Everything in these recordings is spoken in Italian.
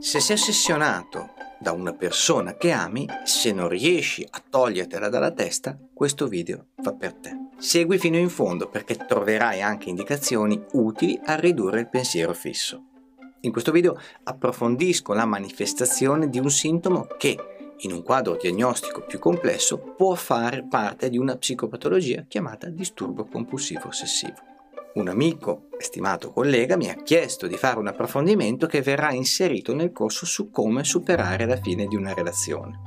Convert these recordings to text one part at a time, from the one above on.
Se sei ossessionato da una persona che ami, se non riesci a togliertela dalla testa, questo video fa per te. Segui fino in fondo perché troverai anche indicazioni utili a ridurre il pensiero fisso. In questo video approfondisco la manifestazione di un sintomo che, in un quadro diagnostico più complesso, può fare parte di una psicopatologia chiamata disturbo compulsivo ossessivo. Un amico stimato collega mi ha chiesto di fare un approfondimento che verrà inserito nel corso su come superare la fine di una relazione.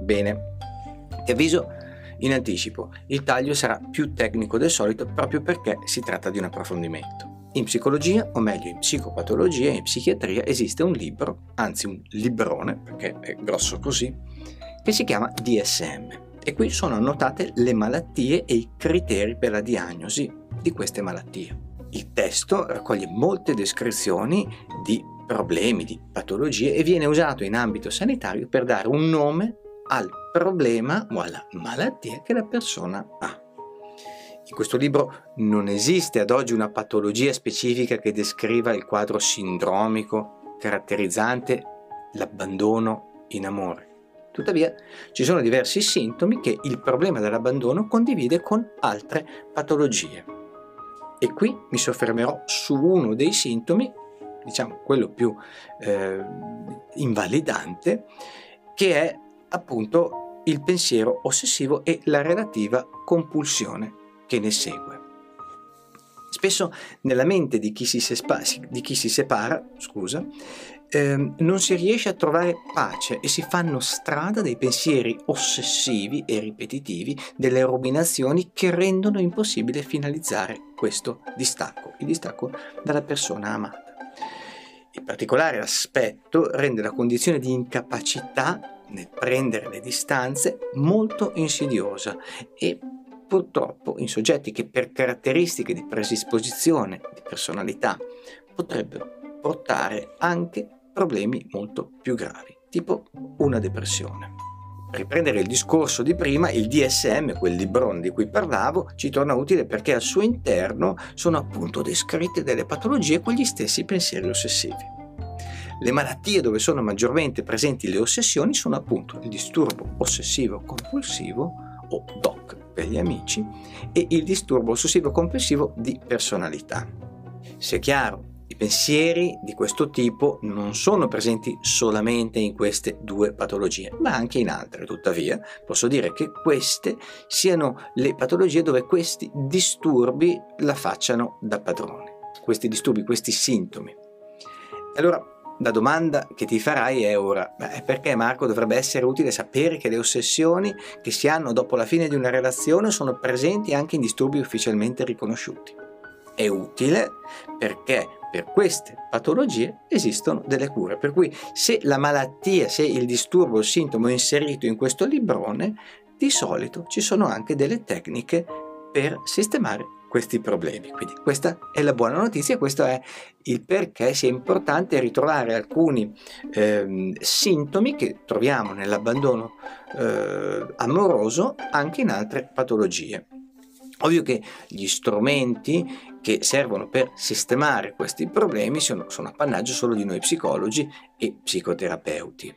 Bene, ti avviso in anticipo, il taglio sarà più tecnico del solito proprio perché si tratta di un approfondimento. In psicologia, o meglio in psicopatologia e in psichiatria, esiste un libro, anzi un librone, perché è grosso così, che si chiama DSM. E qui sono annotate le malattie e i criteri per la diagnosi di queste malattie. Il testo raccoglie molte descrizioni di problemi, di patologie e viene usato in ambito sanitario per dare un nome al problema o alla malattia che la persona ha. In questo libro non esiste ad oggi una patologia specifica che descriva il quadro sindromico caratterizzante l'abbandono in amore. Tuttavia ci sono diversi sintomi che il problema dell'abbandono condivide con altre patologie. E qui mi soffermerò su uno dei sintomi, diciamo quello più eh, invalidante, che è appunto il pensiero ossessivo e la relativa compulsione che ne segue. Spesso nella mente di chi si, separa, di chi si separa scusa, eh, non si riesce a trovare pace e si fanno strada dei pensieri ossessivi e ripetitivi, delle ruminazioni che rendono impossibile finalizzare questo distacco, il distacco dalla persona amata. Il particolare aspetto rende la condizione di incapacità nel prendere le distanze molto insidiosa e purtroppo in soggetti che per caratteristiche di predisposizione, di personalità, potrebbero portare anche problemi molto più gravi, tipo una depressione. Per riprendere il discorso di prima, il DSM, quel librone di cui parlavo, ci torna utile perché al suo interno sono appunto descritte delle patologie con gli stessi pensieri ossessivi. Le malattie dove sono maggiormente presenti le ossessioni sono appunto il disturbo ossessivo compulsivo o DOC per gli amici e il disturbo ossessivo compulsivo di personalità. Se è chiaro i pensieri di questo tipo non sono presenti solamente in queste due patologie, ma anche in altre. Tuttavia, posso dire che queste siano le patologie dove questi disturbi la facciano da padrone. Questi disturbi, questi sintomi. Allora, la domanda che ti farai è ora, perché Marco dovrebbe essere utile sapere che le ossessioni che si hanno dopo la fine di una relazione sono presenti anche in disturbi ufficialmente riconosciuti? È utile perché per queste patologie esistono delle cure. Per cui se la malattia, se il disturbo, il sintomo è inserito in questo librone, di solito ci sono anche delle tecniche per sistemare questi problemi. Quindi questa è la buona notizia, questo è il perché sia importante ritrovare alcuni eh, sintomi che troviamo nell'abbandono eh, amoroso anche in altre patologie. Ovvio che gli strumenti che servono per sistemare questi problemi sono, sono appannaggio solo di noi psicologi e psicoterapeuti.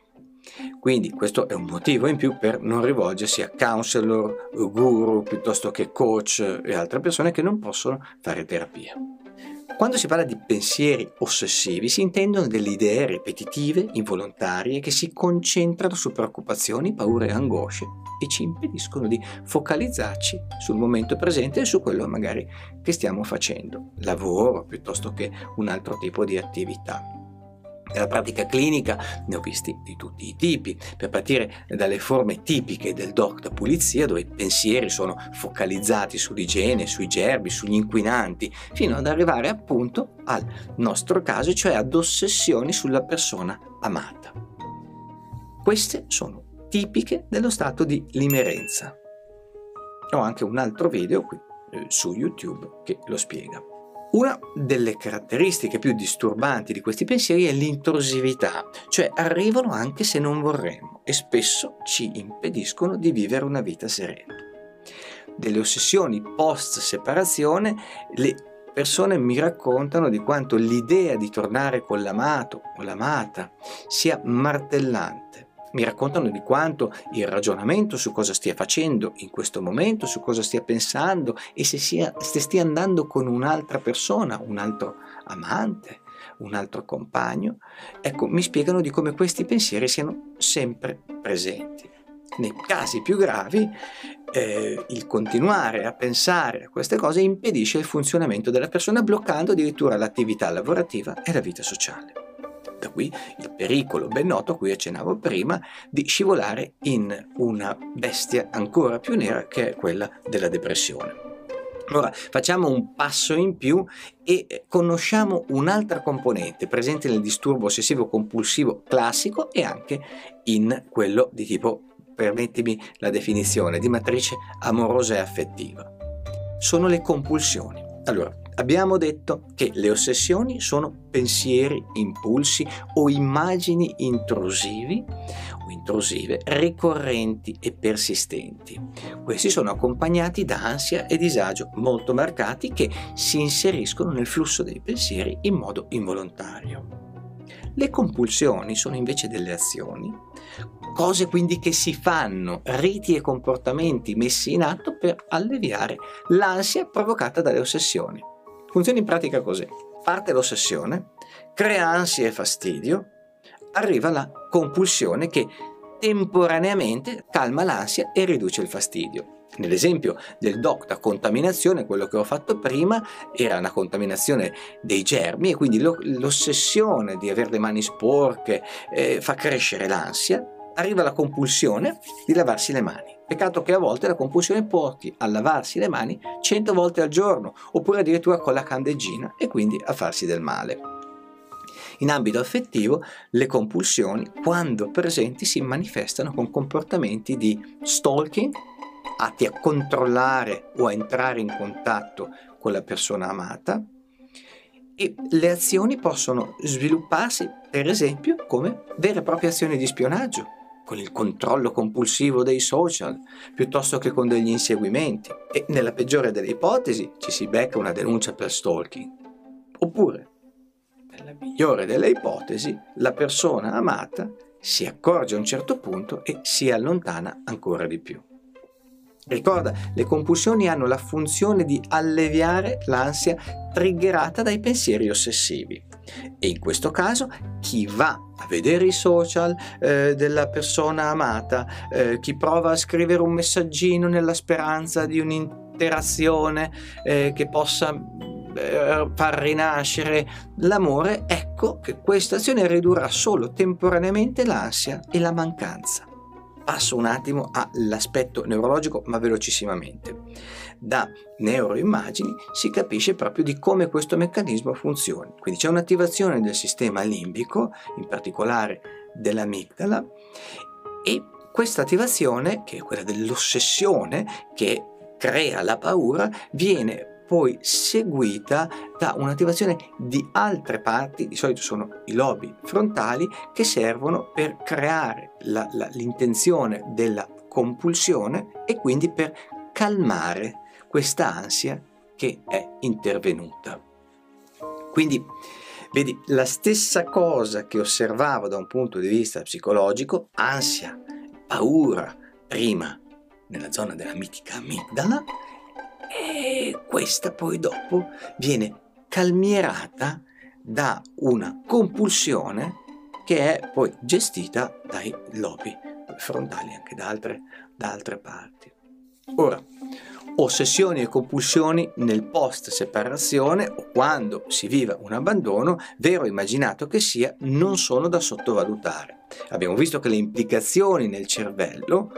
Quindi questo è un motivo in più per non rivolgersi a counselor, guru piuttosto che coach e altre persone che non possono fare terapia. Quando si parla di pensieri ossessivi si intendono delle idee ripetitive, involontarie, che si concentrano su preoccupazioni, paure e angosce e ci impediscono di focalizzarci sul momento presente e su quello magari che stiamo facendo, lavoro piuttosto che un altro tipo di attività. Nella pratica clinica ne ho visti di tutti i tipi, per partire dalle forme tipiche del doc da pulizia, dove i pensieri sono focalizzati sull'igiene, sui gerbi, sugli inquinanti, fino ad arrivare appunto al nostro caso, cioè ad ossessioni sulla persona amata. Queste sono tipiche dello stato di limerenza. Ho anche un altro video qui eh, su YouTube che lo spiega. Una delle caratteristiche più disturbanti di questi pensieri è l'intrusività, cioè arrivano anche se non vorremmo e spesso ci impediscono di vivere una vita serena. Delle ossessioni post separazione le persone mi raccontano di quanto l'idea di tornare con l'amato o l'amata sia martellante. Mi raccontano di quanto il ragionamento su cosa stia facendo in questo momento, su cosa stia pensando e se, sia, se stia andando con un'altra persona, un altro amante, un altro compagno, ecco, mi spiegano di come questi pensieri siano sempre presenti. Nei casi più gravi, eh, il continuare a pensare a queste cose impedisce il funzionamento della persona, bloccando addirittura l'attività lavorativa e la vita sociale. Da qui il pericolo ben noto a cui accennavo prima di scivolare in una bestia ancora più nera che è quella della depressione. Allora facciamo un passo in più e eh, conosciamo un'altra componente presente nel disturbo ossessivo compulsivo classico e anche in quello di tipo, permettimi la definizione, di matrice amorosa e affettiva. Sono le compulsioni. Allora, abbiamo detto che le ossessioni sono pensieri, impulsi o immagini intrusivi intrusive, ricorrenti e persistenti. Questi sono accompagnati da ansia e disagio molto marcati che si inseriscono nel flusso dei pensieri in modo involontario. Le compulsioni sono invece delle azioni, cose quindi che si fanno, riti e comportamenti messi in atto per alleviare l'ansia provocata dalle ossessioni. Funziona in pratica così. Parte l'ossessione, crea ansia e fastidio, arriva la compulsione che temporaneamente calma l'ansia e riduce il fastidio. Nell'esempio del DOC da contaminazione, quello che ho fatto prima era una contaminazione dei germi e quindi l'ossessione di avere le mani sporche eh, fa crescere l'ansia, arriva la compulsione di lavarsi le mani. Peccato che a volte la compulsione porti a lavarsi le mani 100 volte al giorno oppure addirittura con la candeggina e quindi a farsi del male. In ambito affettivo, le compulsioni, quando presenti, si manifestano con comportamenti di stalking, atti a controllare o a entrare in contatto con la persona amata, e le azioni possono svilupparsi, per esempio, come vere e proprie azioni di spionaggio, con il controllo compulsivo dei social, piuttosto che con degli inseguimenti. E nella peggiore delle ipotesi ci si becca una denuncia per stalking. Oppure nella migliore delle ipotesi, la persona amata si accorge a un certo punto e si allontana ancora di più. Ricorda, le compulsioni hanno la funzione di alleviare l'ansia triggerata dai pensieri ossessivi. E in questo caso chi va a vedere i social eh, della persona amata, eh, chi prova a scrivere un messaggino nella speranza di un'interazione eh, che possa eh, far rinascere l'amore, ecco che questa azione ridurrà solo temporaneamente l'ansia e la mancanza. Passo un attimo all'aspetto neurologico, ma velocissimamente. Da neuroimmagini si capisce proprio di come questo meccanismo funzioni. Quindi c'è un'attivazione del sistema limbico, in particolare dell'amigdala, e questa attivazione, che è quella dell'ossessione, che crea la paura, viene poi seguita da un'attivazione di altre parti, di solito sono i lobi frontali, che servono per creare la, la, l'intenzione della compulsione e quindi per calmare questa ansia che è intervenuta. Quindi, vedi, la stessa cosa che osservavo da un punto di vista psicologico, ansia, paura, prima nella zona della mitica amigdala, e questa poi dopo viene calmierata da una compulsione che è poi gestita dai lobi frontali anche da altre, da altre parti. Ora, ossessioni e compulsioni nel post separazione o quando si viva un abbandono, vero immaginato che sia, non sono da sottovalutare. Abbiamo visto che le implicazioni nel cervello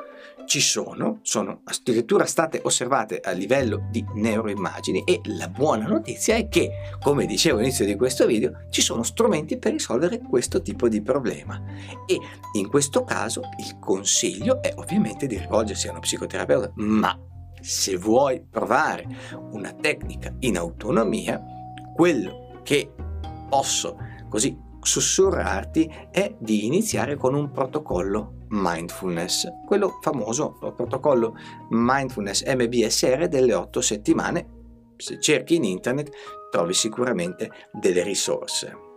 ci sono, sono addirittura state osservate a livello di neuroimmagini e la buona notizia è che, come dicevo all'inizio di questo video, ci sono strumenti per risolvere questo tipo di problema. E in questo caso il consiglio è ovviamente di rivolgersi a uno psicoterapeuta, ma se vuoi provare una tecnica in autonomia, quello che posso così sussurrarti è di iniziare con un protocollo mindfulness, quello famoso protocollo mindfulness MBSR delle 8 settimane. Se cerchi in internet trovi sicuramente delle risorse.